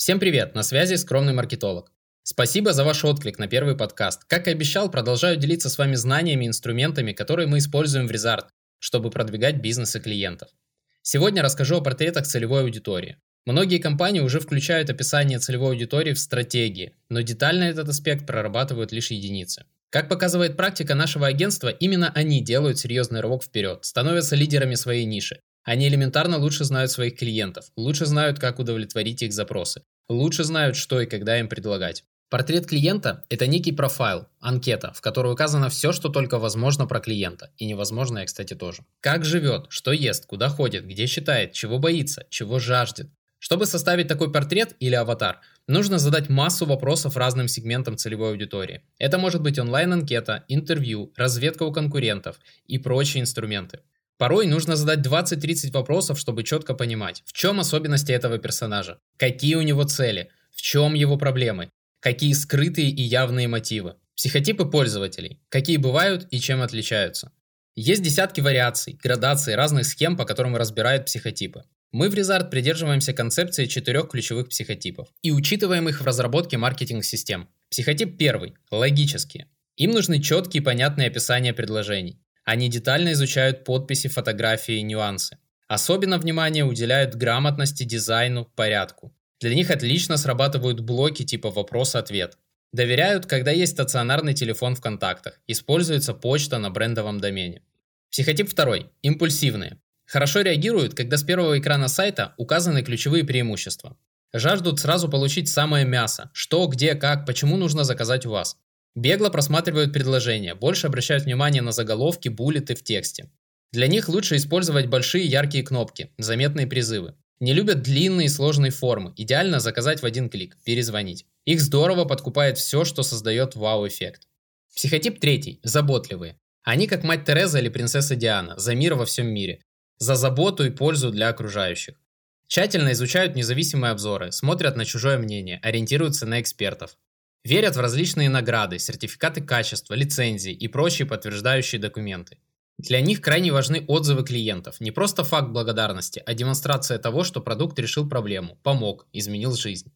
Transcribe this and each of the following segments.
Всем привет, на связи скромный маркетолог. Спасибо за ваш отклик на первый подкаст. Как и обещал, продолжаю делиться с вами знаниями и инструментами, которые мы используем в Резарт, чтобы продвигать бизнес и клиентов. Сегодня расскажу о портретах целевой аудитории. Многие компании уже включают описание целевой аудитории в стратегии, но детально этот аспект прорабатывают лишь единицы. Как показывает практика нашего агентства, именно они делают серьезный рывок вперед, становятся лидерами своей ниши. Они элементарно лучше знают своих клиентов, лучше знают, как удовлетворить их запросы, лучше знают, что и когда им предлагать. Портрет клиента – это некий профайл, анкета, в которой указано все, что только возможно про клиента. И невозможное, кстати, тоже. Как живет, что ест, куда ходит, где считает, чего боится, чего жаждет. Чтобы составить такой портрет или аватар, нужно задать массу вопросов разным сегментам целевой аудитории. Это может быть онлайн-анкета, интервью, разведка у конкурентов и прочие инструменты. Порой нужно задать 20-30 вопросов, чтобы четко понимать, в чем особенности этого персонажа, какие у него цели, в чем его проблемы, какие скрытые и явные мотивы. Психотипы пользователей, какие бывают и чем отличаются. Есть десятки вариаций, градаций разных схем, по которым разбирают психотипы. Мы в Резарт придерживаемся концепции четырех ключевых психотипов и учитываем их в разработке маркетинг-систем. Психотип первый – логические. Им нужны четкие и понятные описания предложений. Они детально изучают подписи, фотографии и нюансы. Особенно внимание уделяют грамотности, дизайну, порядку. Для них отлично срабатывают блоки типа вопрос-ответ. Доверяют, когда есть стационарный телефон в контактах. Используется почта на брендовом домене. Психотип второй. Импульсивные. Хорошо реагируют, когда с первого экрана сайта указаны ключевые преимущества. Жаждут сразу получить самое мясо. Что, где, как, почему нужно заказать у вас. Бегло просматривают предложения, больше обращают внимание на заголовки, буллеты в тексте. Для них лучше использовать большие яркие кнопки, заметные призывы. Не любят длинные и сложные формы, идеально заказать в один клик, перезвонить. Их здорово подкупает все, что создает вау-эффект. Психотип третий – заботливые. Они как мать Тереза или принцесса Диана, за мир во всем мире. За заботу и пользу для окружающих. Тщательно изучают независимые обзоры, смотрят на чужое мнение, ориентируются на экспертов. Верят в различные награды, сертификаты качества, лицензии и прочие подтверждающие документы. Для них крайне важны отзывы клиентов. Не просто факт благодарности, а демонстрация того, что продукт решил проблему, помог, изменил жизнь.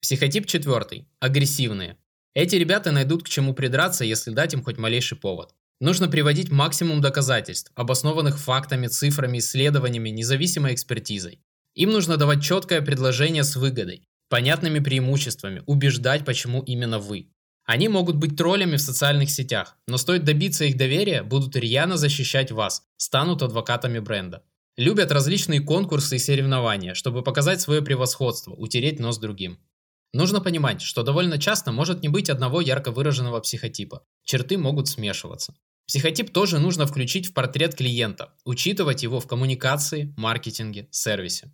Психотип четвертый. Агрессивные. Эти ребята найдут к чему придраться, если дать им хоть малейший повод. Нужно приводить максимум доказательств, обоснованных фактами, цифрами, исследованиями, независимой экспертизой. Им нужно давать четкое предложение с выгодой, понятными преимуществами, убеждать, почему именно вы. Они могут быть троллями в социальных сетях, но стоит добиться их доверия, будут рьяно защищать вас, станут адвокатами бренда. Любят различные конкурсы и соревнования, чтобы показать свое превосходство, утереть нос другим. Нужно понимать, что довольно часто может не быть одного ярко выраженного психотипа. Черты могут смешиваться. Психотип тоже нужно включить в портрет клиента, учитывать его в коммуникации, маркетинге, сервисе.